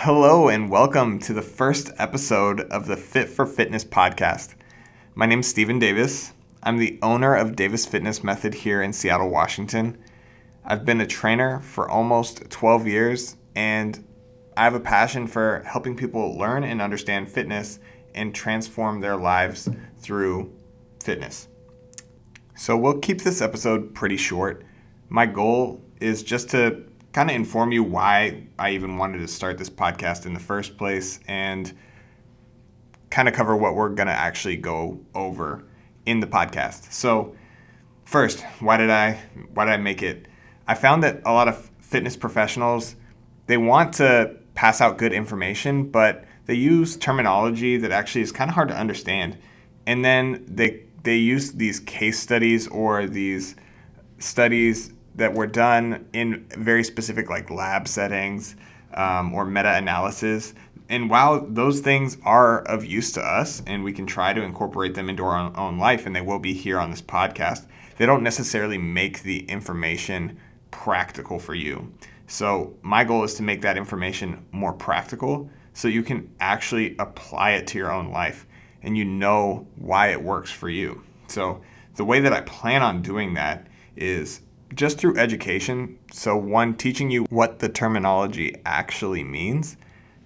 Hello, and welcome to the first episode of the Fit for Fitness podcast. My name is Steven Davis. I'm the owner of Davis Fitness Method here in Seattle, Washington. I've been a trainer for almost 12 years, and I have a passion for helping people learn and understand fitness and transform their lives through fitness. So, we'll keep this episode pretty short. My goal is just to kind of inform you why I even wanted to start this podcast in the first place and kind of cover what we're going to actually go over in the podcast. So, first, why did I why did I make it? I found that a lot of fitness professionals they want to pass out good information, but they use terminology that actually is kind of hard to understand. And then they they use these case studies or these studies that were done in very specific like lab settings um, or meta-analysis. And while those things are of use to us and we can try to incorporate them into our own life and they will be here on this podcast they don't necessarily make the information practical for you. So my goal is to make that information more practical so you can actually apply it to your own life and you know why it works for you. So the way that i plan on doing that is just through education. So, one, teaching you what the terminology actually means.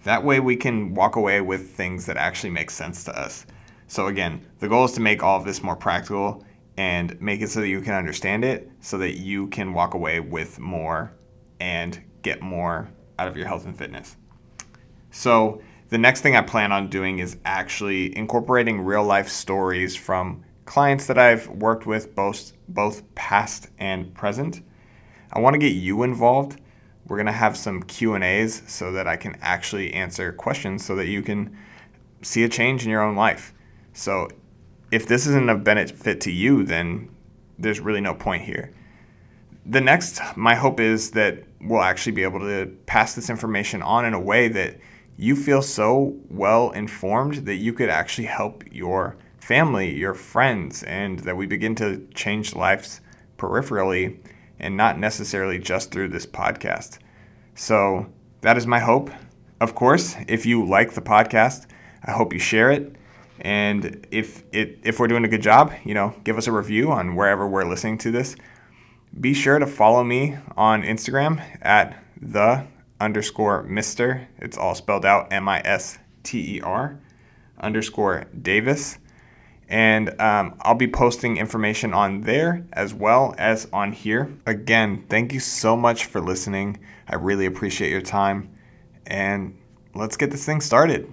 That way, we can walk away with things that actually make sense to us. So, again, the goal is to make all of this more practical and make it so that you can understand it so that you can walk away with more and get more out of your health and fitness. So, the next thing I plan on doing is actually incorporating real life stories from clients that I've worked with, both, both past and present. I want to get you involved. We're going to have some Q&As so that I can actually answer questions so that you can see a change in your own life. So if this isn't a benefit to you, then there's really no point here. The next, my hope is that we'll actually be able to pass this information on in a way that you feel so well informed that you could actually help your family, your friends, and that we begin to change lives peripherally and not necessarily just through this podcast. So that is my hope. Of course, if you like the podcast, I hope you share it. And if it if we're doing a good job, you know, give us a review on wherever we're listening to this. Be sure to follow me on Instagram at the underscore Mister. It's all spelled out M I S T E R underscore Davis. And um, I'll be posting information on there as well as on here. Again, thank you so much for listening. I really appreciate your time. And let's get this thing started.